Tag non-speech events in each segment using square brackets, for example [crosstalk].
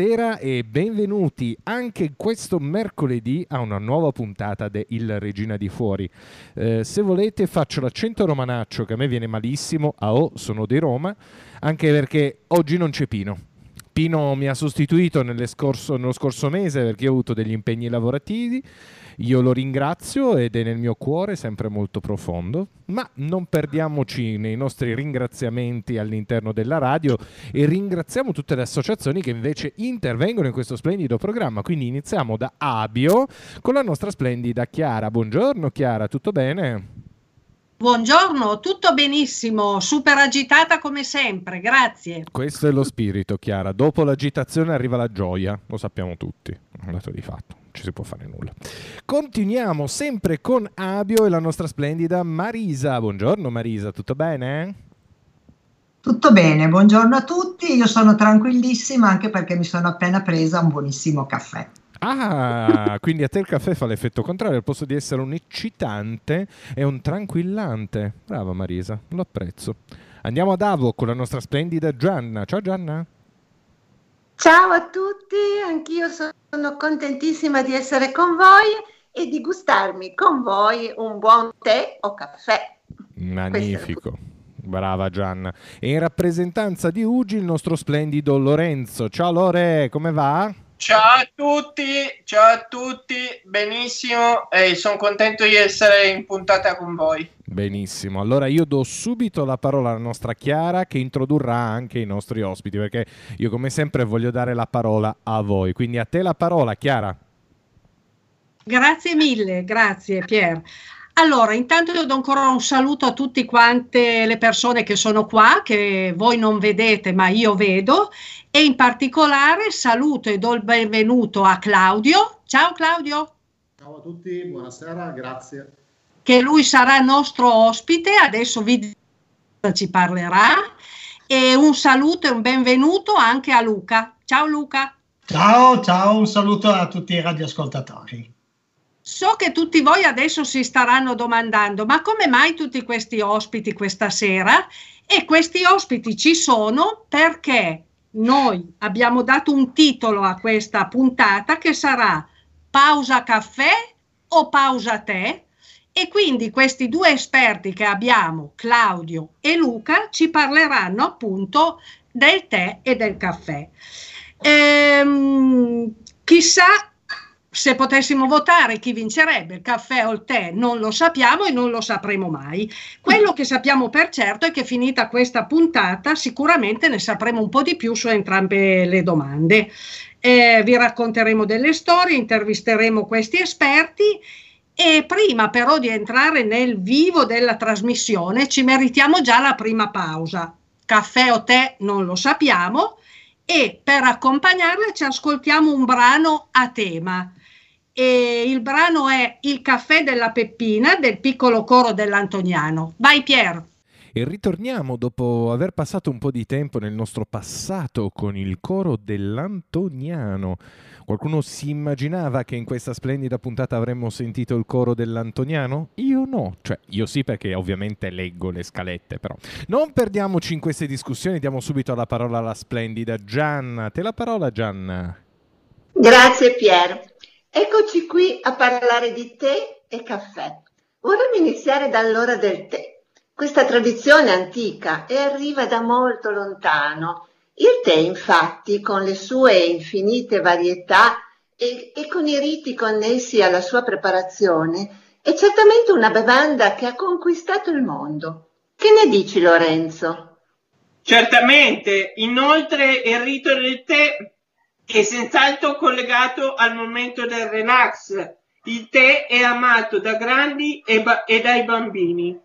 Buonasera e benvenuti anche questo mercoledì a una nuova puntata di Il Regina di Fuori. Eh, se volete faccio l'accento romanaccio che a me viene malissimo, a O sono di Roma, anche perché oggi non c'è Pino. Pino mi ha sostituito scorso, nello scorso mese perché ho avuto degli impegni lavorativi io lo ringrazio ed è nel mio cuore sempre molto profondo, ma non perdiamoci nei nostri ringraziamenti all'interno della radio e ringraziamo tutte le associazioni che invece intervengono in questo splendido programma. Quindi iniziamo da Abio con la nostra splendida Chiara. Buongiorno Chiara, tutto bene? Buongiorno, tutto benissimo, super agitata come sempre, grazie. Questo è lo spirito, Chiara. Dopo l'agitazione arriva la gioia, lo sappiamo tutti, è un dato di fatto ci si può fare nulla. Continuiamo sempre con Abio e la nostra splendida Marisa. Buongiorno Marisa, tutto bene? Tutto bene, buongiorno a tutti. Io sono tranquillissima anche perché mi sono appena presa un buonissimo caffè. Ah, quindi a te il caffè fa l'effetto contrario, al posto di essere un eccitante è un tranquillante. Brava Marisa, lo apprezzo. Andiamo ad Avo con la nostra splendida Gianna. Ciao Gianna. Ciao a tutti, anch'io sono contentissima di essere con voi e di gustarmi con voi un buon tè o caffè. Magnifico. Brava Gianna. E in rappresentanza di Ugi il nostro splendido Lorenzo. Ciao Lore, come va? Ciao a tutti, ciao a tutti, benissimo e sono contento di essere in puntata con voi. Benissimo, allora io do subito la parola alla nostra Chiara che introdurrà anche i nostri ospiti perché io come sempre voglio dare la parola a voi, quindi a te la parola Chiara. Grazie mille, grazie Pier. Allora, intanto io do ancora un saluto a tutte quante le persone che sono qua, che voi non vedete ma io vedo e in particolare saluto e do il benvenuto a Claudio. Ciao Claudio. Ciao a tutti, buonasera, grazie. Che lui sarà nostro ospite, adesso vi ci parlerà. E un saluto e un benvenuto anche a Luca. Ciao Luca. Ciao, ciao, un saluto a tutti i radioascoltatori. So che tutti voi adesso si staranno domandando, ma come mai tutti questi ospiti questa sera? E questi ospiti ci sono perché noi abbiamo dato un titolo a questa puntata che sarà pausa caffè o pausa tè e quindi questi due esperti che abbiamo, Claudio e Luca, ci parleranno appunto del tè e del caffè. Ehm, chissà se potessimo votare chi vincerebbe, il caffè o il tè, non lo sappiamo e non lo sapremo mai. Quello che sappiamo per certo è che finita questa puntata sicuramente ne sapremo un po' di più su entrambe le domande. Eh, vi racconteremo delle storie, intervisteremo questi esperti e prima però di entrare nel vivo della trasmissione ci meritiamo già la prima pausa. Caffè o tè non lo sappiamo e per accompagnarla ci ascoltiamo un brano a tema e il brano è Il caffè della Peppina del piccolo coro dell'Antoniano. Vai Pier! E ritorniamo dopo aver passato un po' di tempo nel nostro passato con il coro dell'Antoniano. Qualcuno si immaginava che in questa splendida puntata avremmo sentito il coro dell'Antoniano? Io no, cioè io sì perché ovviamente leggo le scalette, però. Non perdiamoci in queste discussioni, diamo subito la parola alla splendida Gianna. Te la parola Gianna. Grazie Pier. Eccoci qui a parlare di tè e caffè. Vorremmo iniziare dall'ora del tè. Questa tradizione antica e arriva da molto lontano. Il tè, infatti, con le sue infinite varietà e, e con i riti connessi alla sua preparazione, è certamente una bevanda che ha conquistato il mondo. Che ne dici, Lorenzo? Certamente, inoltre il rito del tè è senz'altro collegato al momento del relax. Il tè è amato da grandi e, ba- e dai bambini.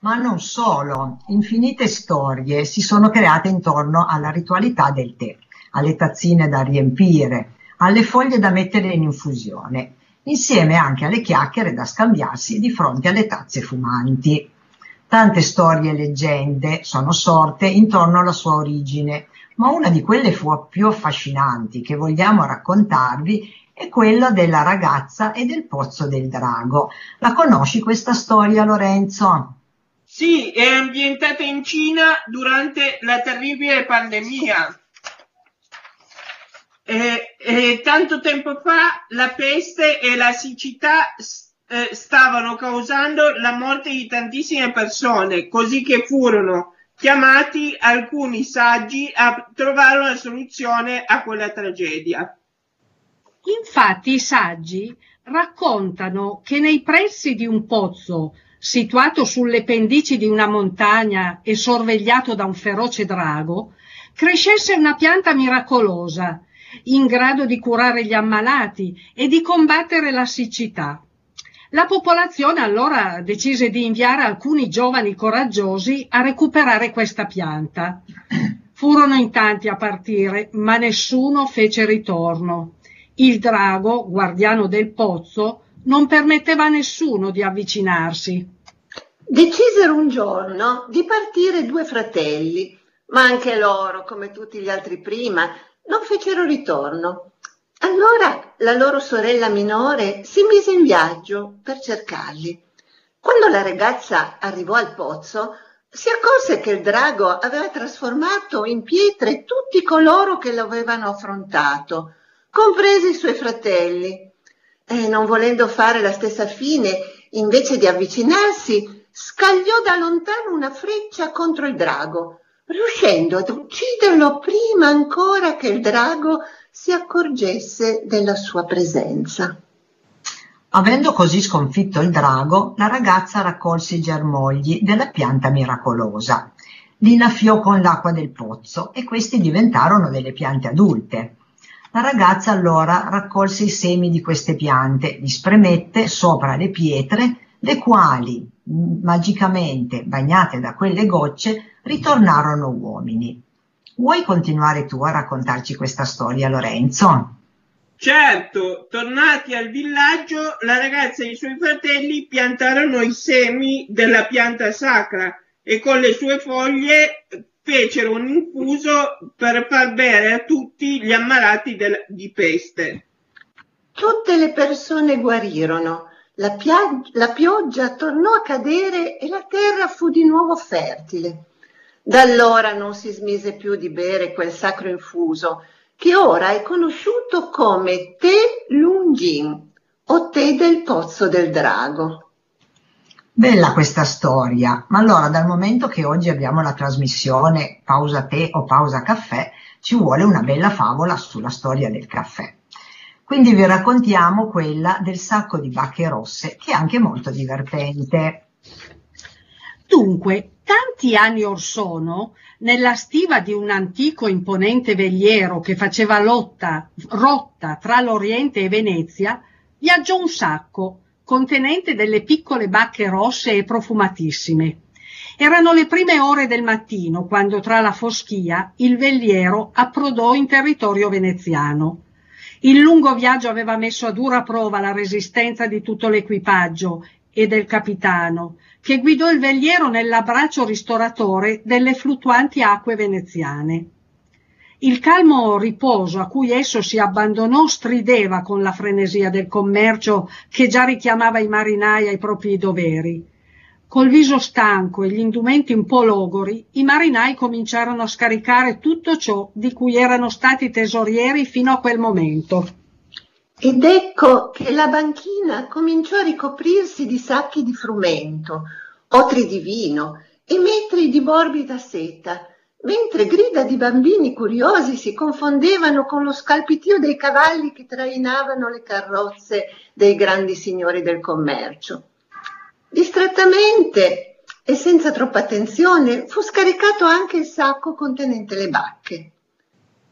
Ma non solo, infinite storie si sono create intorno alla ritualità del tè, alle tazzine da riempire, alle foglie da mettere in infusione, insieme anche alle chiacchiere da scambiarsi di fronte alle tazze fumanti. Tante storie e leggende sono sorte intorno alla sua origine, ma una di quelle più affascinanti che vogliamo raccontarvi è quella della ragazza e del pozzo del drago. La conosci questa storia, Lorenzo? Sì, è ambientata in Cina durante la terribile pandemia. eh, eh, tanto tempo fa la peste e la siccità eh, stavano causando la morte di tantissime persone, così che furono chiamati alcuni saggi a trovare una soluzione a quella tragedia. Infatti i saggi raccontano che nei pressi di un pozzo situato sulle pendici di una montagna e sorvegliato da un feroce drago, crescesse una pianta miracolosa, in grado di curare gli ammalati e di combattere la siccità. La popolazione allora decise di inviare alcuni giovani coraggiosi a recuperare questa pianta. Furono in tanti a partire, ma nessuno fece ritorno. Il drago, guardiano del pozzo, non permetteva a nessuno di avvicinarsi. Decisero un giorno di partire due fratelli, ma anche loro, come tutti gli altri prima, non fecero ritorno. Allora la loro sorella minore si mise in viaggio per cercarli. Quando la ragazza arrivò al pozzo, si accorse che il drago aveva trasformato in pietre tutti coloro che lo avevano affrontato, compresi i suoi fratelli. E non volendo fare la stessa fine, invece di avvicinarsi, scagliò da lontano una freccia contro il drago, riuscendo ad ucciderlo prima ancora che il drago si accorgesse della sua presenza. Avendo così sconfitto il drago, la ragazza raccolse i germogli della pianta miracolosa, li innaffiò con l'acqua del pozzo e questi diventarono delle piante adulte. La ragazza allora raccolse i semi di queste piante, li spremette sopra le pietre, le quali, magicamente bagnate da quelle gocce, ritornarono uomini. Vuoi continuare tu a raccontarci questa storia, Lorenzo? Certo, tornati al villaggio, la ragazza e i suoi fratelli piantarono i semi della pianta sacra e con le sue foglie fecero un infuso per far bere a tutti gli ammalati del, di peste. Tutte le persone guarirono, la, pia- la pioggia tornò a cadere e la terra fu di nuovo fertile. Da allora non si smise più di bere quel sacro infuso, che ora è conosciuto come tè lungin o tè del pozzo del drago. Bella questa storia, ma allora dal momento che oggi abbiamo la trasmissione Pausa tè o Pausa caffè, ci vuole una bella favola sulla storia del caffè. Quindi vi raccontiamo quella del sacco di bacche rosse, che è anche molto divertente. Dunque, tanti anni or sono, nella stiva di un antico imponente veliero che faceva lotta, rotta tra l'Oriente e Venezia, viaggiò un sacco contenente delle piccole bacche rosse e profumatissime. Erano le prime ore del mattino quando tra la foschia il veliero approdò in territorio veneziano. Il lungo viaggio aveva messo a dura prova la resistenza di tutto l'equipaggio e del capitano, che guidò il veliero nell'abbraccio ristoratore delle fluttuanti acque veneziane. Il calmo riposo a cui esso si abbandonò strideva con la frenesia del commercio che già richiamava i marinai ai propri doveri. Col viso stanco e gli indumenti un po' logori, i marinai cominciarono a scaricare tutto ciò di cui erano stati tesorieri fino a quel momento. Ed ecco che la banchina cominciò a ricoprirsi di sacchi di frumento, otri di vino e metri di morbida seta, mentre grida di bambini curiosi si confondevano con lo scalpitio dei cavalli che trainavano le carrozze dei grandi signori del commercio. Distrattamente e senza troppa attenzione fu scaricato anche il sacco contenente le bacche.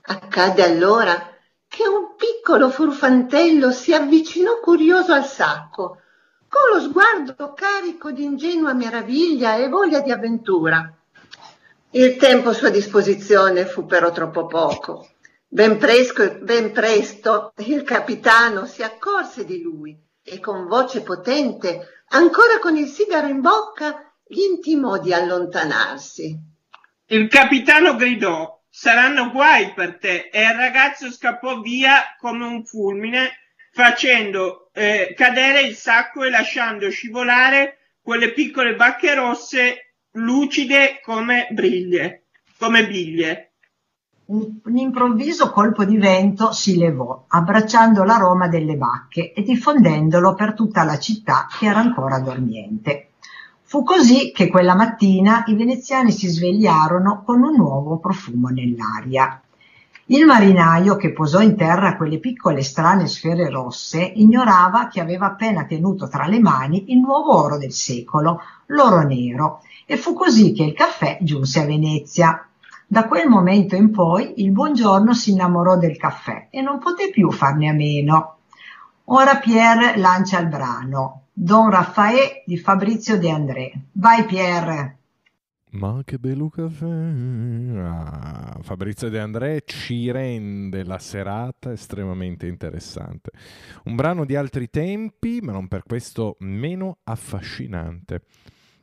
Accadde allora che un piccolo furfantello si avvicinò curioso al sacco, con lo sguardo carico di ingenua meraviglia e voglia di avventura. Il tempo a sua disposizione fu però troppo poco. Ben, presco, ben presto il capitano si accorse di lui e con voce potente, ancora con il sigaro in bocca, gli intimò di allontanarsi. Il capitano gridò saranno guai per te. E il ragazzo scappò via come un fulmine, facendo eh, cadere il sacco e lasciando scivolare quelle piccole bacche rosse lucide come briglie, come biglie. un, un, improvviso colpo di vento si levò, abbracciando l'aroma delle bacche e diffondendolo per tutta la città che era ancora dormiente. Fu così che quella mattina i veneziani si svegliarono con un nuovo profumo nell'aria. Il marinaio che posò in terra quelle piccole strane sfere rosse ignorava che aveva appena tenuto tra le mani il nuovo oro del secolo, l'oro nero, e fu così che il caffè giunse a Venezia. Da quel momento in poi il buongiorno si innamorò del caffè e non poté più farne a meno. Ora Pierre lancia il brano Don Raffaè di Fabrizio De André. Vai Pierre! Ma che bello caffè! Ah, Fabrizio De André ci rende la serata estremamente interessante. Un brano di altri tempi, ma non per questo meno affascinante.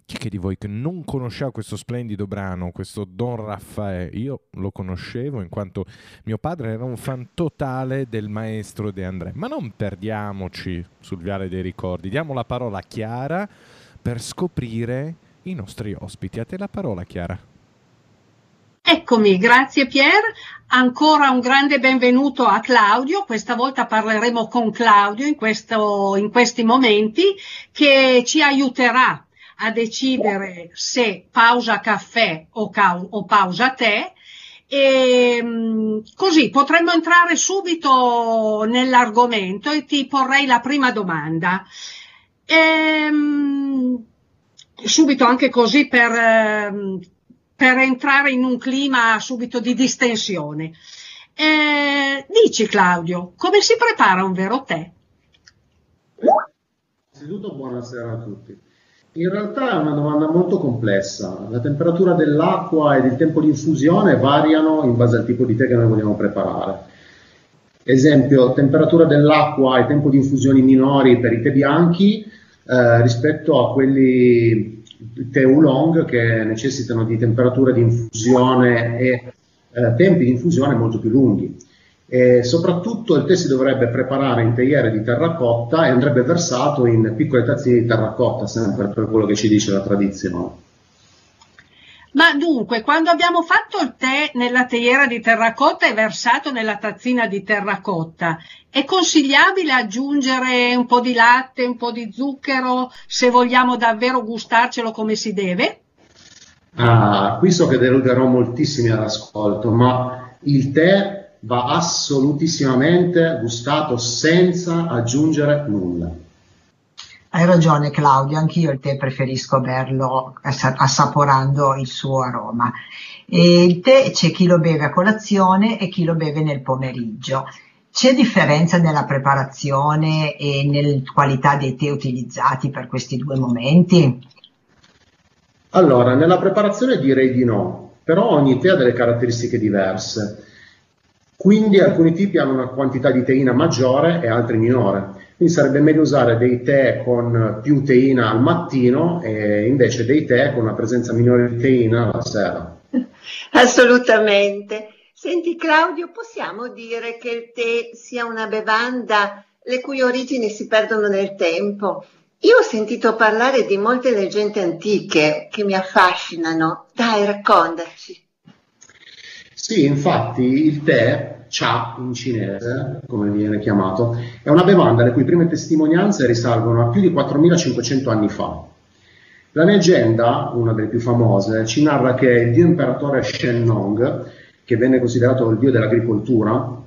Chi è che di voi che non conosceva questo splendido brano, questo Don Raffaè? Io lo conoscevo in quanto mio padre era un fan totale del maestro De André. Ma non perdiamoci sul viale dei ricordi, diamo la parola a Chiara per scoprire i nostri ospiti. A te la parola, Chiara. Eccomi, grazie Pier. Ancora un grande benvenuto a Claudio. Questa volta parleremo con Claudio in, questo, in questi momenti che ci aiuterà a decidere se pausa caffè o, ca- o pausa tè. E mm, così potremmo entrare subito nell'argomento e ti porrei la prima domanda. Ehm, subito anche così per, ehm, per, entrare in un clima subito di distensione. Eh, dici Claudio, come si prepara un vero tè? Innanzitutto buonasera a tutti. In realtà è una domanda molto complessa. La temperatura dell'acqua ed il tempo di infusione variano in base al tipo di tè che noi vogliamo preparare. Esempio, temperatura dell'acqua e tempo di infusioni minori per i tè bianchi eh, rispetto a quelli tè oolong che necessitano di temperature di infusione e eh, tempi di infusione molto più lunghi. E soprattutto il tè si dovrebbe preparare in teiere di terracotta e andrebbe versato in piccole tazzine di terracotta, sempre per quello che ci dice la tradizione. Ma dunque, quando abbiamo fatto il tè nella teiera di terracotta e versato nella tazzina di terracotta, è consigliabile aggiungere un po' di latte, un po' di zucchero, se vogliamo davvero gustarcelo come si deve? Ah, qui so che deluderò moltissimi all'ascolto, ma il tè va assolutissimamente gustato senza aggiungere nulla. Hai ragione Claudio, anch'io il tè preferisco berlo assaporando il suo aroma. E il tè c'è chi lo beve a colazione e chi lo beve nel pomeriggio. C'è differenza nella preparazione e nella qualità dei tè utilizzati per questi due momenti? Allora, nella preparazione direi di no, però ogni tè ha delle caratteristiche diverse. Quindi alcuni tipi hanno una quantità di teina maggiore e altri minore. Quindi sarebbe meglio usare dei tè con più teina al mattino e invece dei tè con una presenza minore di teina la sera. [laughs] Assolutamente. Senti Claudio, possiamo dire che il tè sia una bevanda le cui origini si perdono nel tempo? Io ho sentito parlare di molte leggende antiche che mi affascinano. Dai, raccontaci. Sì, infatti il tè cha in cinese, come viene chiamato, è una bevanda le cui prime testimonianze risalgono a più di 4500 anni fa. La leggenda, una delle più famose, ci narra che il dio imperatore Shen Nong, che venne considerato il dio dell'agricoltura,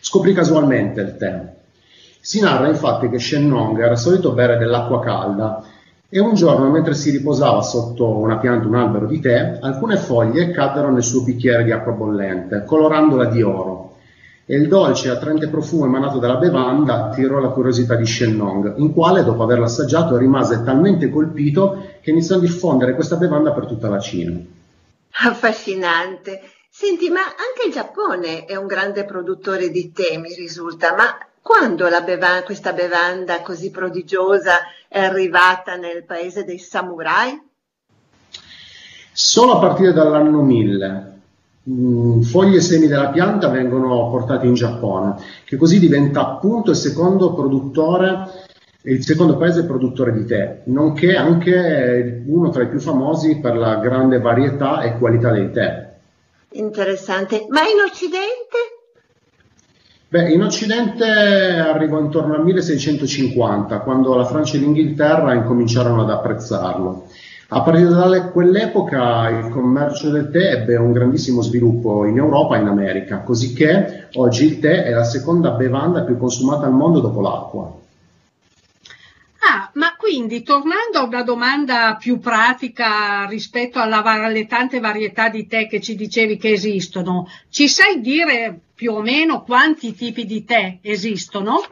scoprì casualmente il tè. Si narra infatti che Shen Nong era solito bere dell'acqua calda e un giorno, mentre si riposava sotto una pianta, un albero di tè, alcune foglie caddero nel suo bicchiere di acqua bollente, colorandola di oro. E il dolce e attraente profumo emanato dalla bevanda attirò la curiosità di Shennong, in quale, dopo averlo assaggiato, rimase talmente colpito che iniziò a diffondere questa bevanda per tutta la Cina. Affascinante. Senti, ma anche il Giappone è un grande produttore di tè, mi risulta, ma quando beva- questa bevanda così prodigiosa è arrivata nel paese dei samurai? Solo a partire dall'anno 1000. Mm, foglie e semi della pianta vengono portati in Giappone, che così diventa appunto il secondo produttore il secondo paese produttore di tè, nonché anche uno tra i più famosi per la grande varietà e qualità dei tè. interessante. Ma in Occidente? Beh, in Occidente arrivò intorno al 1650, quando la Francia e l'Inghilterra incominciarono ad apprezzarlo. A partire da quell'epoca il commercio del tè ebbe un grandissimo sviluppo in Europa e in America, così che oggi il tè è la seconda bevanda più consumata al mondo dopo l'acqua. Ah, ma quindi tornando a una domanda più pratica rispetto alla, alle tante varietà di tè che ci dicevi che esistono, ci sai dire più o meno quanti tipi di tè esistono?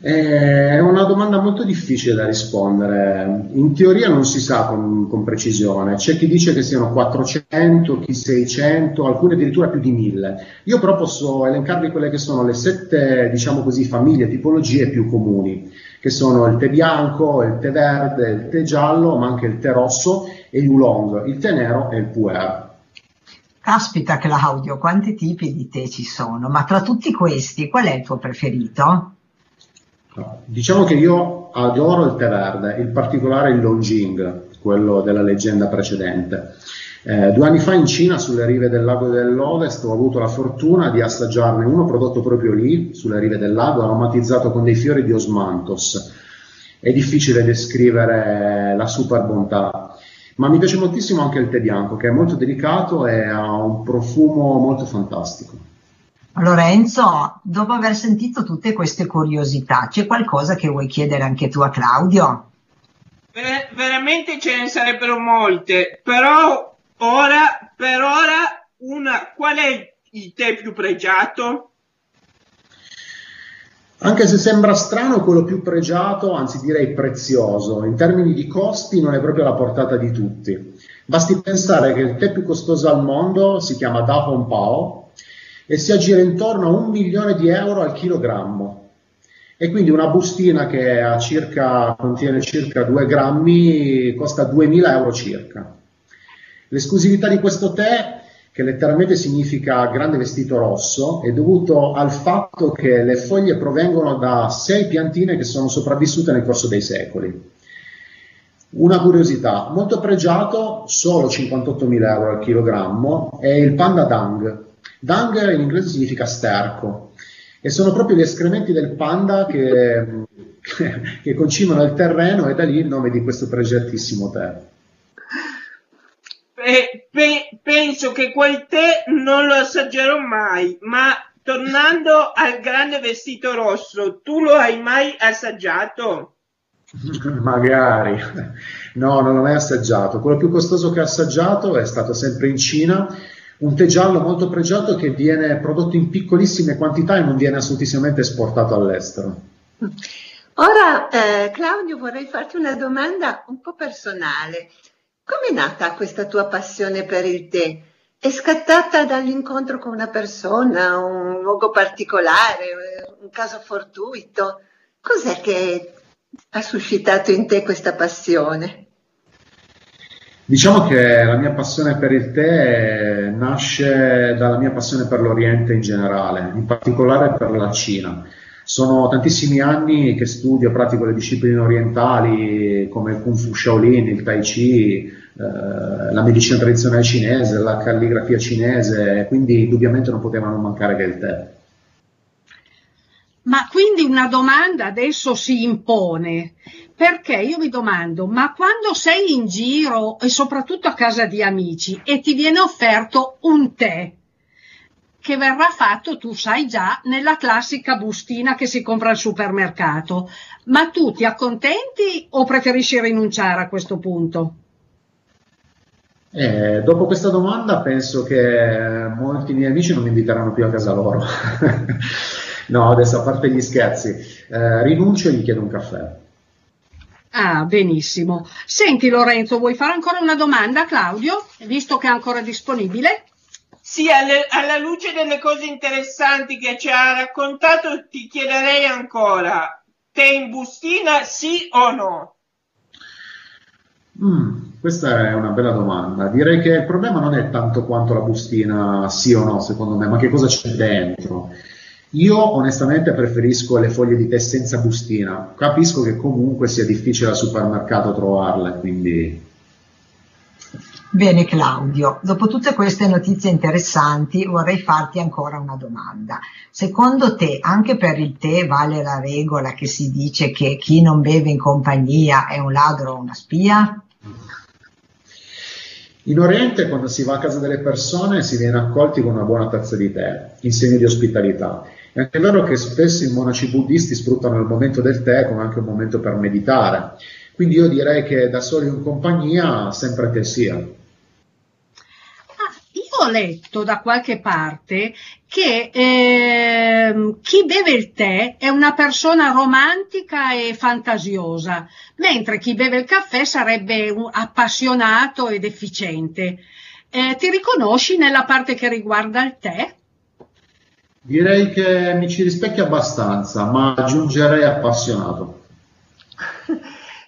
Una domanda molto difficile da rispondere. In teoria non si sa con, con, precisione. C'è chi dice che siano 400, chi 600, alcuni addirittura più di 1000. Io però posso elencarvi quelle che sono le sette, diciamo così, famiglie, tipologie più comuni che sono il tè bianco, il tè verde, il tè giallo, ma anche il tè rosso e il oolong, il tè nero e il puer. Caspita Claudio, quanti tipi di tè ci sono, ma tra tutti questi qual è il tuo preferito? Diciamo che io adoro il tè verde, in particolare il Longjing, quello della leggenda precedente. Eh, due anni fa in Cina, sulle rive del lago dell'Ovest, ho avuto la fortuna di assaggiarne uno prodotto proprio lì, sulle rive del lago, aromatizzato con dei fiori di osmanthus. È difficile descrivere la super bontà, ma mi piace moltissimo anche il tè bianco, che è molto delicato e ha un profumo molto fantastico. Lorenzo, dopo aver sentito tutte queste curiosità, c'è qualcosa che vuoi chiedere anche tu a Claudio? Ver- veramente ce ne sarebbero molte, però Ora, per ora, una, qual è il tè più pregiato? Anche se sembra strano, quello più pregiato, anzi direi prezioso, in termini di costi non è proprio alla portata di tutti. Basti pensare che il tè più costoso al mondo si chiama Da Hong Pao e si aggira intorno a un milione di euro al chilogrammo. E quindi una bustina che circa, contiene circa 2 grammi costa 2000 euro circa. L'esclusività di questo tè, che letteralmente significa grande vestito rosso, è dovuto al fatto che le foglie provengono da sei piantine che sono sopravvissute nel corso dei secoli. Una curiosità, molto pregiato, solo 58.000 euro al chilogrammo, è il panda dang. Dang in inglese significa sterco e sono proprio gli escrementi del panda che, [laughs] che concimano il terreno e da lì il nome di questo pregiatissimo tè eh, pe- penso che quel tè non lo assaggerò mai, ma tornando al grande vestito rosso, tu lo hai mai assaggiato? [laughs] Magari, no, non l'ho mai assaggiato. Quello più costoso che ho assaggiato è stato sempre in Cina, un tè giallo molto pregiato che viene prodotto in piccolissime quantità e non viene assolutissimamente esportato all'estero. Ora, eh, Claudio, vorrei farti una domanda un po' personale. Come è nata questa tua passione per il tè? È scattata dall'incontro con una persona, un luogo particolare, un caso fortuito? Cos'è che ha suscitato in te questa passione? Diciamo che la mia passione per il tè nasce dalla mia passione per l'Oriente in generale, in particolare per la Cina. Sono tantissimi anni che studio e pratico le discipline orientali come il Kung Fu Shaolin, il Tai Chi, eh, la medicina tradizionale cinese, la calligrafia cinese, quindi indubbiamente non potevano mancare che il tè. Ma quindi una domanda adesso si impone, perché io mi domando, ma quando sei in giro e soprattutto a casa di amici e ti viene offerto un tè, che verrà fatto, tu sai già, nella classica bustina che si compra al supermercato. Ma tu ti accontenti o preferisci rinunciare a questo punto? Eh, dopo questa domanda penso che molti miei amici non mi inviteranno più a casa loro. [laughs] no, adesso a parte gli scherzi, eh, rinuncio e gli chiedo un caffè. Ah, benissimo. Senti Lorenzo, vuoi fare ancora una domanda a Claudio, visto che è ancora disponibile? Sì, alle, alla luce delle cose interessanti che ci ha raccontato, ti chiederei ancora, te in bustina sì o no? Mm, questa è una bella domanda. Direi che il problema non è tanto quanto la bustina sì o no, secondo me, ma che cosa c'è dentro. Io onestamente preferisco le foglie di tè senza bustina. Capisco che comunque sia difficile al supermercato trovarle, quindi Bene Claudio, dopo tutte queste notizie interessanti vorrei farti ancora una domanda. Secondo te anche per il tè vale la regola che si dice che chi non beve in compagnia è un ladro o una spia? In Oriente quando si va a casa delle persone si viene accolti con una buona tazza di tè, in segno di ospitalità. È anche vero che spesso i monaci buddisti sfruttano il momento del tè come anche un momento per meditare. Quindi io direi che da soli in compagnia sempre che sia ho letto da qualche parte che eh, chi beve il tè è una persona romantica e fantasiosa, mentre chi beve il caffè sarebbe appassionato ed efficiente. Eh, ti riconosci nella parte che riguarda il tè? Direi che mi ci rispecchia abbastanza, ma aggiungerei appassionato.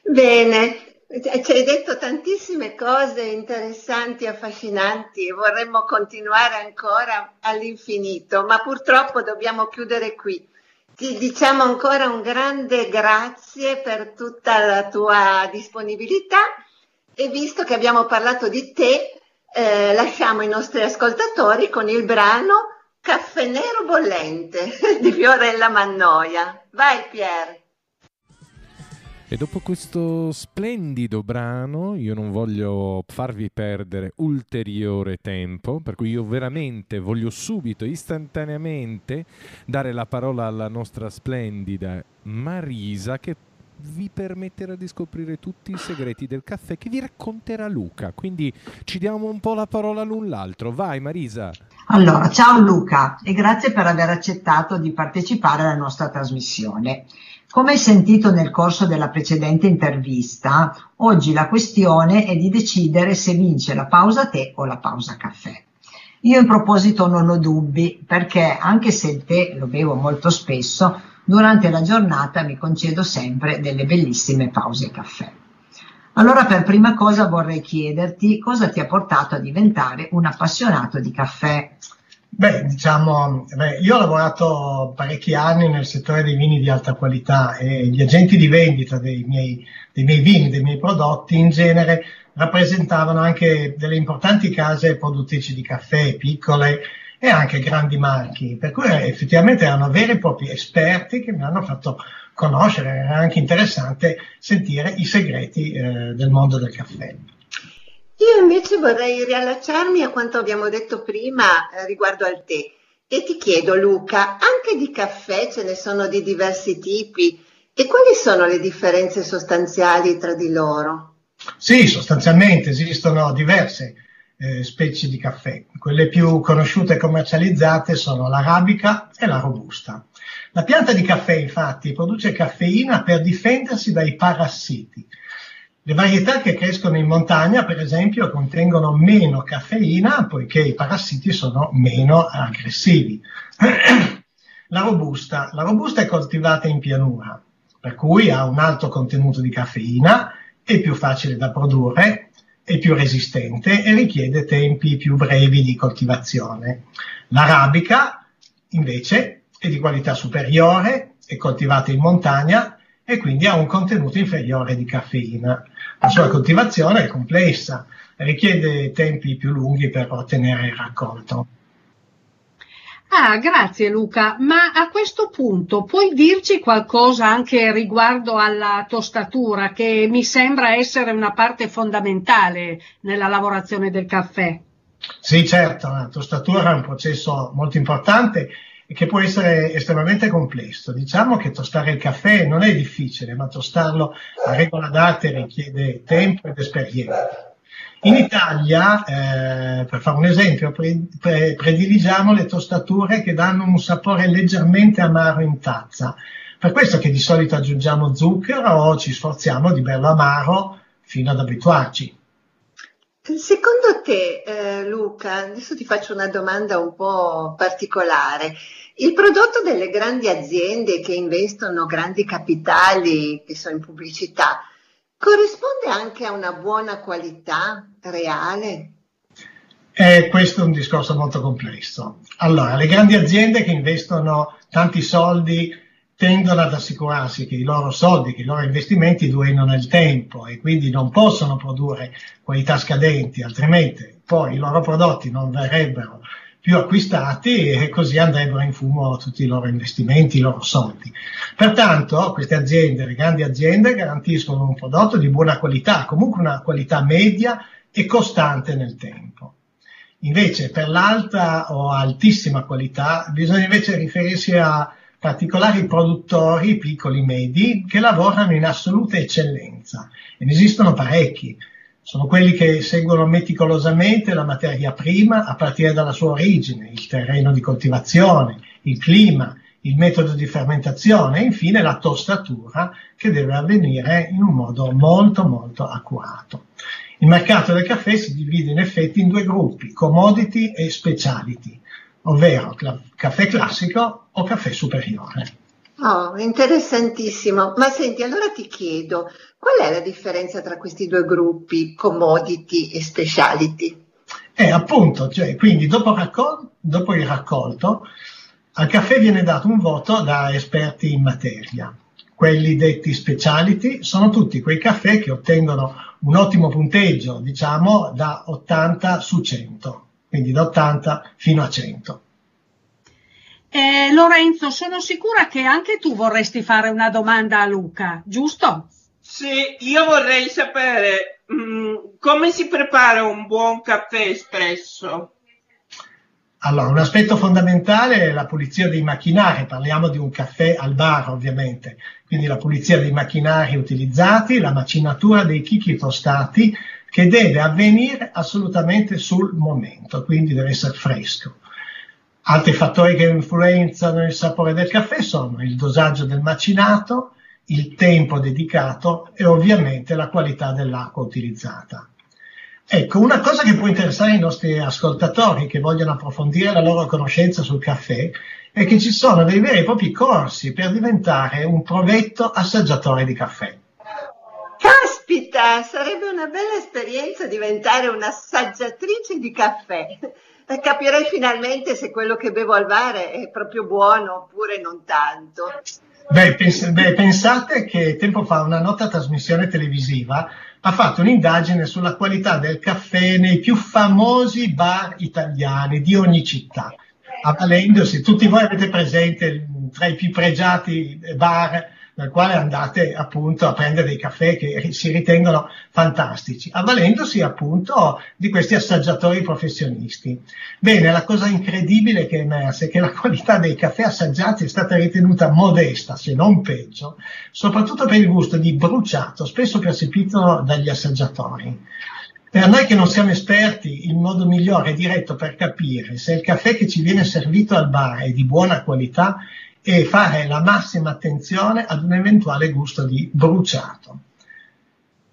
Bene, ci hai detto tantissime cose interessanti, affascinanti e vorremmo continuare ancora all'infinito, ma purtroppo dobbiamo chiudere qui. Ti diciamo ancora un grande grazie per tutta la tua disponibilità e visto che abbiamo parlato di te, eh, lasciamo i nostri ascoltatori con il brano Caffè Nero Bollente [laughs] di Fiorella Mannoia. Vai Pier! E dopo questo splendido brano, io non voglio farvi perdere ulteriore tempo, per cui io veramente voglio subito, istantaneamente, dare la parola alla nostra splendida Marisa che vi permetterà di scoprire tutti i segreti del caffè che vi racconterà Luca. Quindi ci diamo un po' la parola l'un l'altro. Vai Marisa. Allora, ciao Luca e grazie per aver accettato di partecipare alla nostra trasmissione. Come hai sentito nel corso della precedente intervista, oggi la questione è di decidere se vince la pausa tè o la pausa caffè. Io in proposito non ho dubbi perché anche se il tè lo bevo molto spesso, durante la giornata mi concedo sempre delle bellissime pause caffè. Allora per prima cosa vorrei chiederti cosa ti ha portato a diventare un appassionato di caffè. Beh, diciamo, beh, io ho lavorato parecchi anni nel settore dei vini di alta qualità e gli agenti di vendita dei miei, dei miei vini, dei miei prodotti in genere rappresentavano anche delle importanti case produttrici di caffè, piccole e anche grandi marchi, per cui effettivamente erano veri e propri esperti che mi hanno fatto conoscere, era anche interessante sentire i segreti eh, del mondo del caffè. Io invece vorrei riallacciarmi a quanto abbiamo detto prima eh, riguardo al tè e ti chiedo Luca, anche di caffè ce ne sono di diversi tipi e quali sono le differenze sostanziali tra di loro? Sì, sostanzialmente esistono diverse eh, specie di caffè. Quelle più conosciute e commercializzate sono l'arabica e la robusta. La pianta di caffè infatti produce caffeina per difendersi dai parassiti le varietà che crescono in montagna, per esempio, contengono meno caffeina poiché i parassiti sono meno aggressivi. [clears throat] La robusta. La robusta è coltivata in pianura, per cui ha un alto contenuto di caffeina, è più facile da produrre, è più resistente e richiede tempi più brevi di coltivazione. L'arabica, invece, è di qualità superiore, è coltivata in montagna e quindi ha un contenuto inferiore di caffeina. La sua coltivazione è complessa, richiede tempi più lunghi per ottenere il raccolto. Ah, grazie Luca, ma a questo punto puoi dirci qualcosa anche riguardo alla tostatura, che mi sembra essere una parte fondamentale nella lavorazione del caffè? Sì, certo, la tostatura è un processo molto importante che può essere estremamente complesso. Diciamo che tostare il caffè non è difficile, ma tostarlo a regola d'arte richiede tempo ed esperienza. In Italia, eh, per fare un esempio, pre- pre- prediligiamo le tostature che danno un sapore leggermente amaro in tazza. Per questo che di solito aggiungiamo zucchero o ci sforziamo di berlo amaro fino ad abituarci. Secondo te, eh, Luca, adesso ti faccio una domanda un po' particolare. Il prodotto delle grandi aziende che investono grandi capitali, che sono in pubblicità, corrisponde anche a una buona qualità reale? Eh, questo è un discorso molto complesso. Allora, le grandi aziende che investono tanti soldi tendono ad assicurarsi che i loro soldi, che i loro investimenti durino nel tempo e quindi non possono produrre qualità scadenti, altrimenti poi i loro prodotti non verrebbero più acquistati e così andrebbero in fumo tutti i loro investimenti, i loro soldi. Pertanto queste aziende, le grandi aziende, garantiscono un prodotto di buona qualità, comunque una qualità media e costante nel tempo. Invece per l'alta o altissima qualità bisogna invece riferirsi a particolari produttori piccoli medi che lavorano in assoluta eccellenza e ne esistono parecchi. Sono quelli che seguono meticolosamente la materia prima a partire dalla sua origine, il terreno di coltivazione, il clima, il metodo di fermentazione e infine la tostatura che deve avvenire in un modo molto molto accurato. Il mercato del caffè si divide in effetti in due gruppi, commodity e speciality ovvero caffè classico o caffè superiore. Oh, interessantissimo. Ma senti, allora ti chiedo, qual è la differenza tra questi due gruppi, commodity e speciality? Eh, appunto, cioè, quindi dopo, raccol- dopo il raccolto, al caffè viene dato un voto da esperti in materia. Quelli detti speciality sono tutti quei caffè che ottengono un ottimo punteggio, diciamo da 80 su 100 quindi da 80 fino a 100. Eh, Lorenzo, sono sicura che anche tu vorresti fare una domanda a Luca, giusto? Sì, io vorrei sapere mh, mm, come si prepara un buon caffè espresso. Allora, un aspetto fondamentale è la pulizia dei macchinari, parliamo di un caffè al bar ovviamente, quindi la pulizia dei macchinari utilizzati, la macinatura dei chicchi tostati, che deve avvenire assolutamente sul momento, quindi deve essere fresco. Altri fattori che influenzano il sapore del caffè sono il dosaggio del macinato, il tempo dedicato e ovviamente la qualità dell'acqua utilizzata. Ecco, una cosa che può interessare i nostri ascoltatori che vogliono approfondire la loro conoscenza sul caffè è che ci sono dei veri e propri corsi per diventare un provetto assaggiatore di caffè. Caspita, sarebbe una bella esperienza diventare un'assaggiatrice di caffè. Capirei finalmente se quello che bevo al bar è proprio buono oppure non tanto. Beh, pens- beh, pensate che tempo fa una nota trasmissione televisiva ha fatto un'indagine sulla qualità del caffè nei più famosi bar italiani di ogni città, avvalendosi, tutti voi avete presente tra i più pregiati bar nel quale andate appunto a prendere dei caffè che si ritengono fantastici, avvalendosi appunto di questi assaggiatori professionisti. Bene, la cosa incredibile che è emersa è che la qualità dei caffè assaggiati è stata ritenuta modesta, se non peggio, soprattutto per il gusto di bruciato, spesso percepito dagli assaggiatori. Per noi che non siamo esperti, il modo migliore e diretto per capire se il caffè che ci viene servito al bar è di buona qualità e fare la massima attenzione ad un eventuale gusto di bruciato.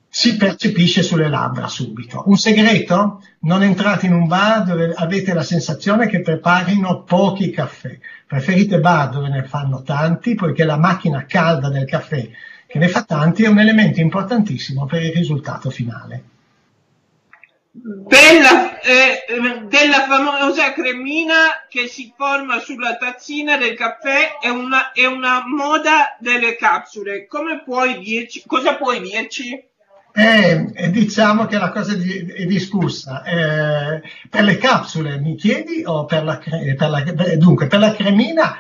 Si percepisce sulle labbra subito. Un segreto? Non entrate in un bar dove avete la sensazione che preparino pochi caffè. Preferite bar dove ne fanno tanti, poiché la macchina calda del caffè che ne fa tanti è un elemento importantissimo per il risultato finale della, eh, della famosa cremina che si forma sulla tazzina del caffè è una, è una moda delle capsule. Come puoi dirci? Cosa puoi dirci? Eh, diciamo che la cosa è discussa. Eh, per le capsule mi chiedi o per la, per la, dunque, per la cremina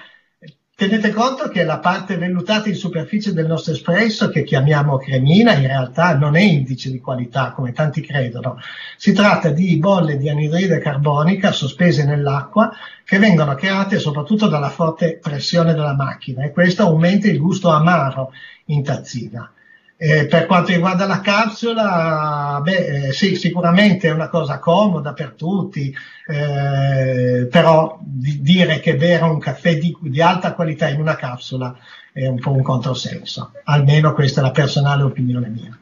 Tenete conto che la parte vellutata in superficie del nostro espresso, che chiamiamo cremina, in realtà non è indice di qualità, come tanti credono. Si tratta di bolle di anidride carbonica sospese nell'acqua che vengono create soprattutto dalla forte pressione della macchina e questo aumenta il gusto amaro in tazzina. Eh, per quanto riguarda la capsula, beh, eh, sì, sicuramente è una cosa comoda per tutti, eh, però di dire che bere un caffè di, di, alta qualità in una capsula è un po' un controsenso, almeno questa è la personale opinione mia.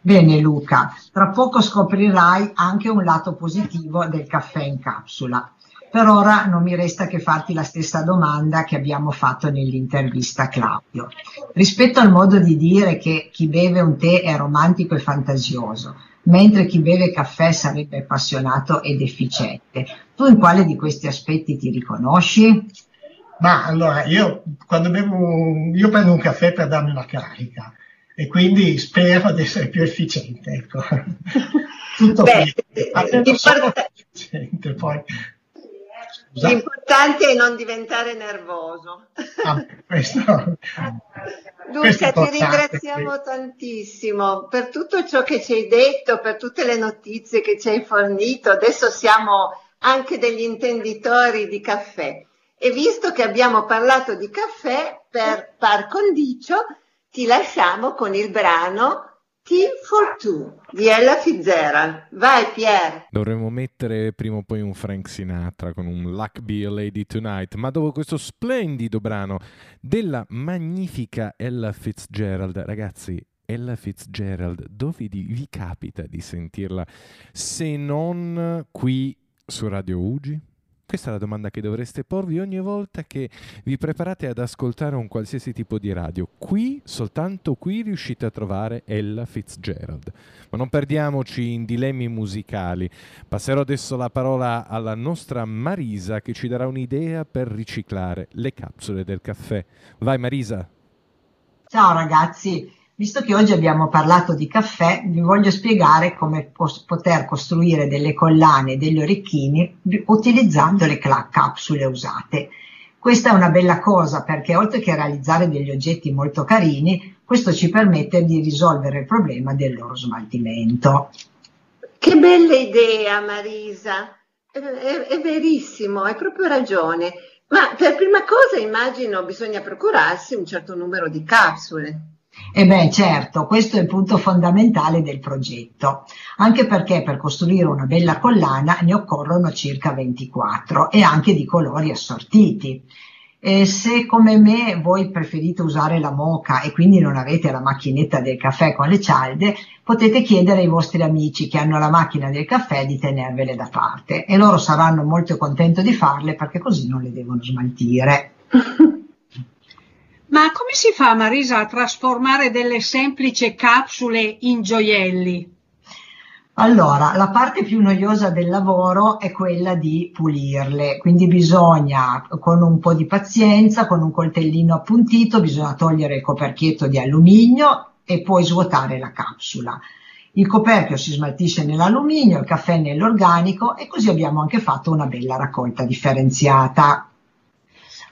Bene Luca, tra poco scoprirai anche un lato positivo del caffè in capsula. Per ora non mi resta che farti la stessa domanda che abbiamo fatto nell'intervista a Claudio. Rispetto al modo di dire che chi beve un tè è romantico e fantasioso, mentre chi beve caffè sarebbe appassionato ed efficiente, tu in quale di questi aspetti ti riconosci? Ma allora, io quando bevo, un, io prendo un caffè per darmi una carica e quindi spero di essere più efficiente. Ecco. [laughs] Tutto Beh, qui. efficiente, poi. L'importante è non diventare nervoso. Ah, questo, Luca, ti ringraziamo tantissimo per tutto ciò che ci hai detto, per tutte le notizie che ci hai fornito. Adesso siamo anche degli intenditori di caffè. E visto che abbiamo parlato di caffè per par condicio, ti lasciamo con il brano T for Two di Ella Fitzgerald. Vai Pier! Dovremmo mettere prima o poi un Frank Sinatra con un Luck Be a Lady Tonight, ma dopo questo splendido brano della magnifica Ella Fitzgerald, ragazzi, Ella Fitzgerald, dove vi capita di sentirla se non qui su Radio Ugi? Questa è la domanda che dovreste porvi ogni volta che vi preparate ad ascoltare un qualsiasi tipo di radio. Qui, soltanto qui, riuscite a trovare Ella Fitzgerald. Ma non perdiamoci in dilemmi musicali. Passerò adesso la parola alla nostra Marisa che ci darà un'idea per riciclare le capsule del caffè. Vai Marisa. Ciao ragazzi, Visto che oggi abbiamo parlato di caffè, vi voglio spiegare come pos- poter costruire delle collane e degli orecchini utilizzando le cla- capsule usate. Questa è una bella cosa perché oltre che realizzare degli oggetti molto carini, questo ci permette di risolvere il problema del loro smaltimento. Che bella idea Marisa, è, è, è verissimo, hai proprio ragione. Ma per prima cosa immagino bisogna procurarsi un certo numero di capsule. E beh, certo, questo è il punto fondamentale del progetto, anche perché per costruire una bella collana ne occorrono circa 24 e anche di colori assortiti. E se come me voi preferite usare la moca e quindi non avete la macchinetta del caffè con le cialde, potete chiedere ai vostri amici che hanno la macchina del caffè di tenervele da parte e loro saranno molto contenti di farle perché così non le devono smaltire. [laughs] Ma come si fa, Marisa, a trasformare delle semplici capsule in gioielli? Allora, la parte più noiosa del lavoro è quella di pulirle, quindi bisogna con un po' di pazienza, con un coltellino appuntito, bisogna togliere il coperchietto di alluminio e poi svuotare la capsula. Il coperchio si smaltisce nell'alluminio, il caffè nell'organico e così abbiamo anche fatto una bella raccolta differenziata.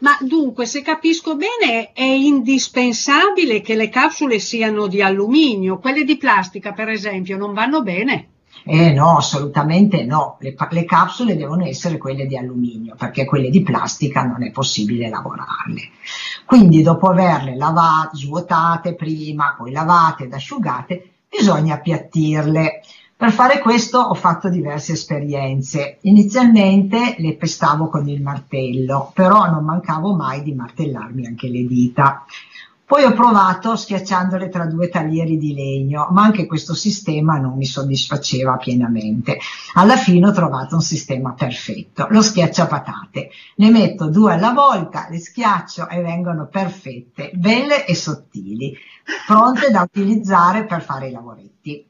Ma dunque, se capisco bene, è indispensabile che le capsule siano di alluminio, quelle di plastica, per esempio, non vanno bene. Eh no, assolutamente no. Le, le, capsule devono essere quelle di alluminio perché quelle di plastica non è possibile lavorarle. Quindi dopo averle lavate, svuotate prima, poi lavate ed asciugate, bisogna appiattirle. Per fare questo ho fatto diverse esperienze. Inizialmente le pestavo con il martello, però non mancavo mai di martellarmi anche le dita. Poi ho provato schiacciandole tra due taglieri di legno, ma anche questo sistema non mi soddisfaceva pienamente. Alla fine ho trovato un sistema perfetto, lo schiacciapatate. Ne metto due alla volta, le schiaccio e vengono perfette, belle e sottili, pronte da utilizzare per fare i lavoretti.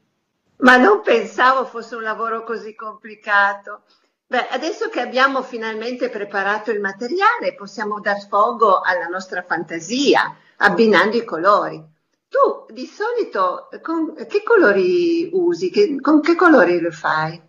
Ma non pensavo fosse un lavoro così complicato. Beh, adesso che abbiamo finalmente preparato il materiale, possiamo dar sfogo alla nostra fantasia, abbinando i colori. Tu di solito con che colori usi? Che, con che colori lo fai?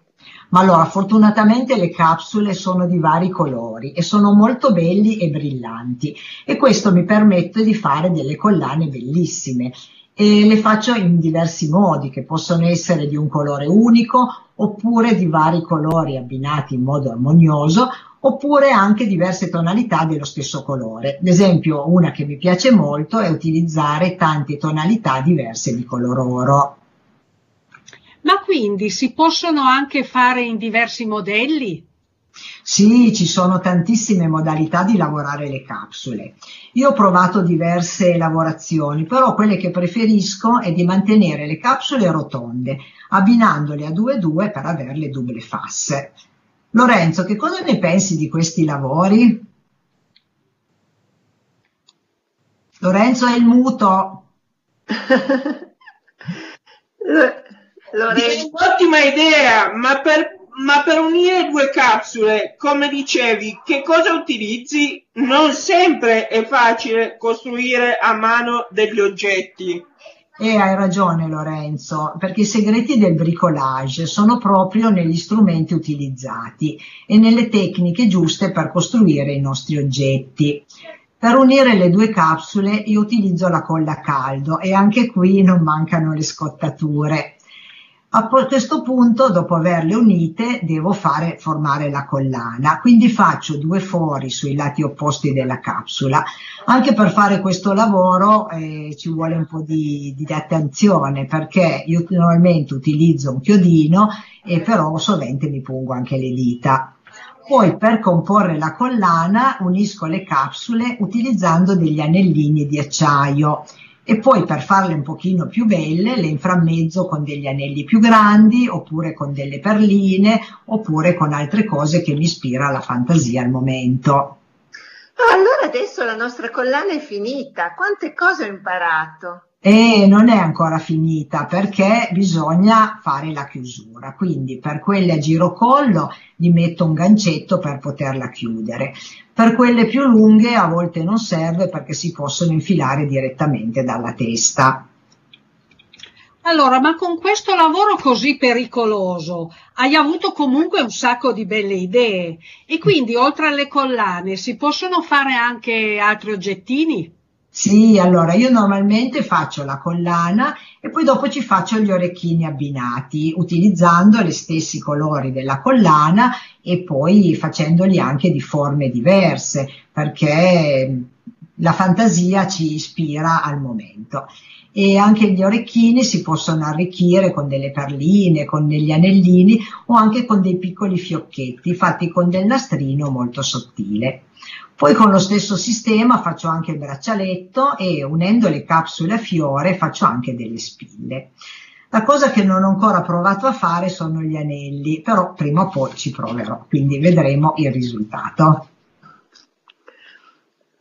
Ma allora, fortunatamente le capsule sono di vari colori e sono molto belli e brillanti e questo mi permette di fare delle collane bellissime e le faccio in diversi modi che possono essere di un colore unico oppure di vari colori abbinati in modo armonioso oppure anche diverse tonalità dello stesso colore. Ad esempio una che mi piace molto è utilizzare tante tonalità diverse di color oro. Ma quindi si possono anche fare in diversi modelli? Sì, ci sono tantissime modalità di lavorare le capsule. Io ho provato diverse lavorazioni, però quelle che preferisco è di mantenere le capsule rotonde, abbinandole a 2-2 per averle double fasse. Lorenzo, che cosa ne pensi di questi lavori? Lorenzo è il muto. [laughs] Lorenzo. Ottima idea, ma per ma per unire due capsule, come dicevi, che cosa utilizzi? Non sempre è facile costruire a mano degli oggetti. E hai ragione Lorenzo, perché i segreti del bricolage sono proprio negli strumenti utilizzati e nelle tecniche giuste per costruire i nostri oggetti. Per unire le due capsule io utilizzo la colla a caldo e anche qui non mancano le scottature. A questo punto, dopo averle unite, devo fare formare la collana, quindi faccio due fori sui lati opposti della capsula. Anche per fare questo lavoro eh, ci vuole un po' di, di, attenzione perché io normalmente utilizzo un chiodino e però sovente mi pungo anche le dita. Poi per comporre la collana unisco le capsule utilizzando degli anellini di acciaio e poi per farle un pochino più belle le inframmezzo con degli anelli più grandi oppure con delle perline oppure con altre cose che mi ispira la fantasia al momento. allora adesso la nostra collana è finita, quante cose ho imparato? E non è ancora finita perché bisogna fare la chiusura, quindi per quelle a girocollo gli metto un gancetto per poterla chiudere. Per quelle più lunghe a volte non serve perché si possono infilare direttamente dalla testa. Allora, ma con questo lavoro così pericoloso hai avuto comunque un sacco di belle idee e quindi oltre alle collane si possono fare anche altri oggettini? Sì, allora io normalmente faccio la collana e poi dopo ci faccio gli orecchini abbinati utilizzando gli stessi colori della collana e poi facendoli anche di forme diverse perché la fantasia ci ispira al momento. E anche gli orecchini si possono arricchire con delle perline, con degli anellini o anche con dei piccoli fiocchetti fatti con del nastrino molto sottile. Poi con lo stesso sistema faccio anche il braccialetto e unendo le capsule a fiore faccio anche delle spille. La cosa che non ho ancora provato a fare sono gli anelli, però prima o poi ci proverò, quindi vedremo il risultato.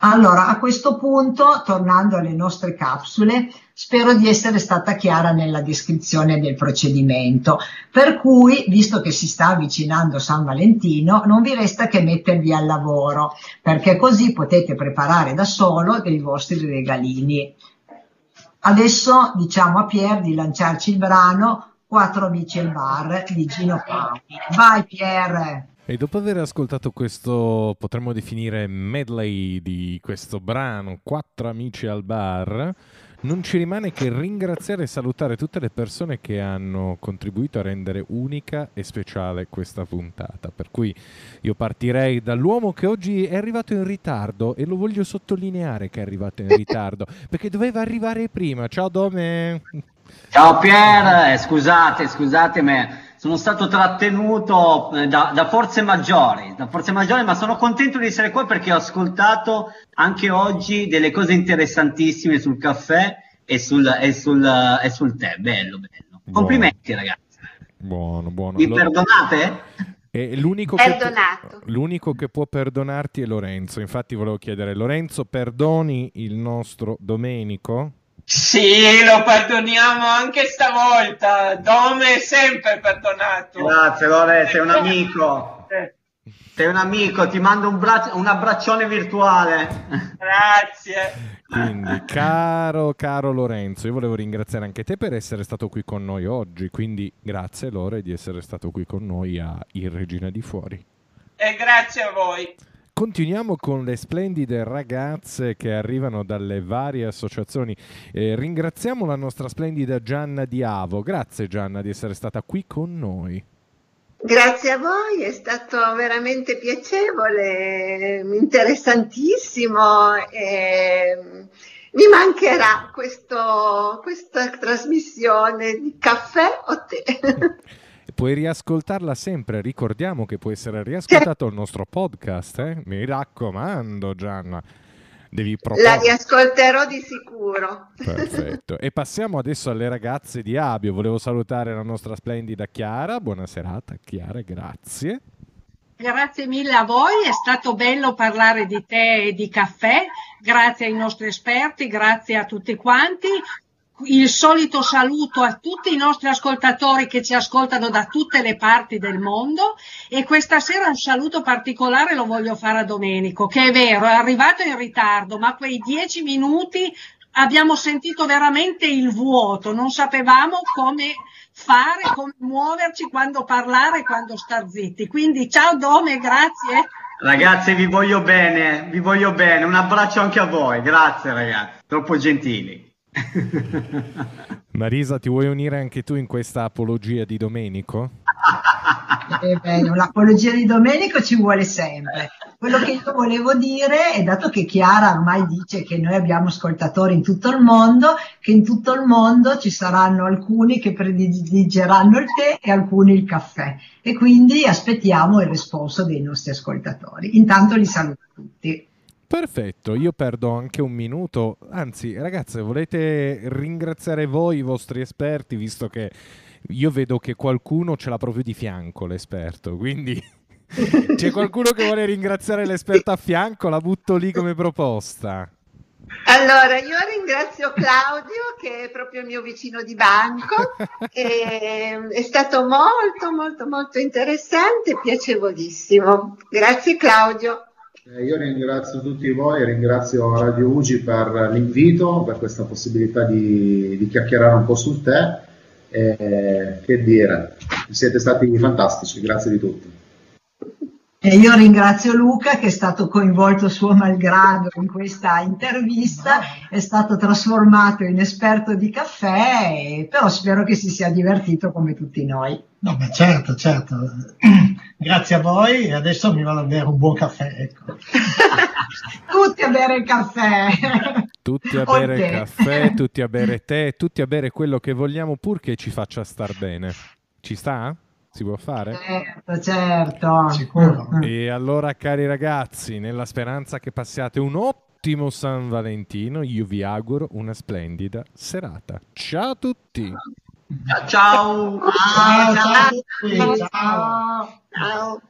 Allora, a questo punto, tornando alle nostre capsule, spero di essere stata chiara nella descrizione del procedimento, per cui, visto che si sta avvicinando San Valentino, non vi resta che mettervi al lavoro, perché così potete preparare da solo dei vostri regalini. Adesso diciamo a Pier di lanciarci il brano Quattro amici al bar di Gino Paoli. Vai Pier! E dopo aver ascoltato questo, potremmo definire medley di questo brano, Quattro amici al bar, non ci rimane che ringraziare e salutare tutte le persone che hanno contribuito a rendere unica e speciale questa puntata. Per cui io partirei dall'uomo che oggi è arrivato in ritardo e lo voglio sottolineare che è arrivato in ritardo, [laughs] perché doveva arrivare prima. Ciao Dome! Ciao Pier, eh, scusate, scusate, ma sono stato trattenuto eh, da, da, forze maggiori, da forze maggiori, ma sono contento di essere qua perché ho ascoltato anche oggi delle cose interessantissime sul caffè e sul, e sul, e sul tè. Bello, bello. Buono. Complimenti, ragazzi. Buono, buono. Mi allora... perdonate? E l'unico che, l'unico che, può perdonarti è Lorenzo. Infatti, volevo chiedere, Lorenzo, perdoni il nostro Domenico? Sì, lo perdoniamo anche stavolta. Dome è sempre perdonato. Grazie, Lore, sei un amico. Sei un amico, ti mando un, bra- un abbraccione virtuale. Grazie. Quindi, caro, caro Lorenzo, io volevo ringraziare anche te per essere stato qui con noi oggi. Quindi, grazie Lore di essere stato qui con noi a Il Regina di Fuori. E grazie a voi. Continuiamo con le splendide ragazze che arrivano dalle varie associazioni. Eh, ringraziamo la nostra splendida Gianna Diavo. Grazie Gianna di essere stata qui con noi. Grazie a voi, è stato veramente piacevole, interessantissimo. E mi mancherà questo, questa trasmissione di caffè o tè. [laughs] puoi riascoltarla sempre. Ricordiamo che può essere riascoltato il nostro podcast. Eh? Mi raccomando, Gianna. Devi proporre. La riascolterò di sicuro. Perfetto. e passiamo adesso alle ragazze di Abio. Volevo salutare la nostra splendida Chiara. Buona serata, Chiara, grazie. Grazie mille a voi, è stato bello parlare di tè e di caffè, grazie ai nostri esperti, grazie a tutti quanti il solito saluto a tutti i nostri ascoltatori che ci ascoltano da tutte le parti del mondo e questa sera un saluto particolare lo voglio fare a Domenico, che è vero, è arrivato in ritardo, ma quei dieci minuti abbiamo sentito veramente il vuoto, non sapevamo come fare, come muoverci, quando parlare, quando star zitti. Quindi ciao Dome, grazie. Ragazzi, vi voglio bene, vi voglio bene. Un abbraccio anche a voi. Grazie ragazzi, troppo gentili. Marisa, ti vuoi unire anche tu in questa apologia di Domenico? [laughs] Eh beh, l'apologia di Domenico ci vuole sempre. Quello che io volevo dire è dato che Chiara ormai dice che noi abbiamo ascoltatori in tutto il mondo, che in tutto il mondo ci saranno alcuni che prediligeranno il tè e alcuni il caffè. E quindi aspettiamo il risposto dei nostri ascoltatori. Intanto li saluto tutti. Perfetto, io perdo anche un minuto. Anzi, ragazze, volete ringraziare voi, i vostri esperti, visto che io vedo che qualcuno ce l'ha proprio di fianco l'esperto, quindi [laughs] c'è qualcuno che vuole ringraziare l'esperto a fianco, la butto lì come proposta. Allora, io ringrazio Claudio che è proprio il mio vicino di banco, è stato molto molto molto interessante e piacevolissimo. Grazie Claudio. Eh, io ringrazio tutti voi, ringrazio Radio Ugi per l'invito, per questa possibilità di, di chiacchierare un po' sul tè. Eh, che dire, siete stati fantastici, grazie di tutto. E io ringrazio Luca che è stato coinvolto suo malgrado in questa intervista, è stato trasformato in esperto di caffè, però spero che si sia divertito come tutti noi. No, beh, certo, certo. [clears throat] Grazie a voi e adesso mi vado a bere un buon caffè. Ecco. [laughs] tutti a bere caffè. Tutti a bere okay. caffè, tutti a bere tè, tutti a bere quello che vogliamo purché ci faccia star bene. Ci sta? Si può fare? Certo, certo. Sicuro. E allora, cari ragazzi, nella speranza che passiate un ottimo San Valentino, io vi auguro una splendida serata. Ciao a tutti! Ciao! Ciao! ciao, ciao. ciao.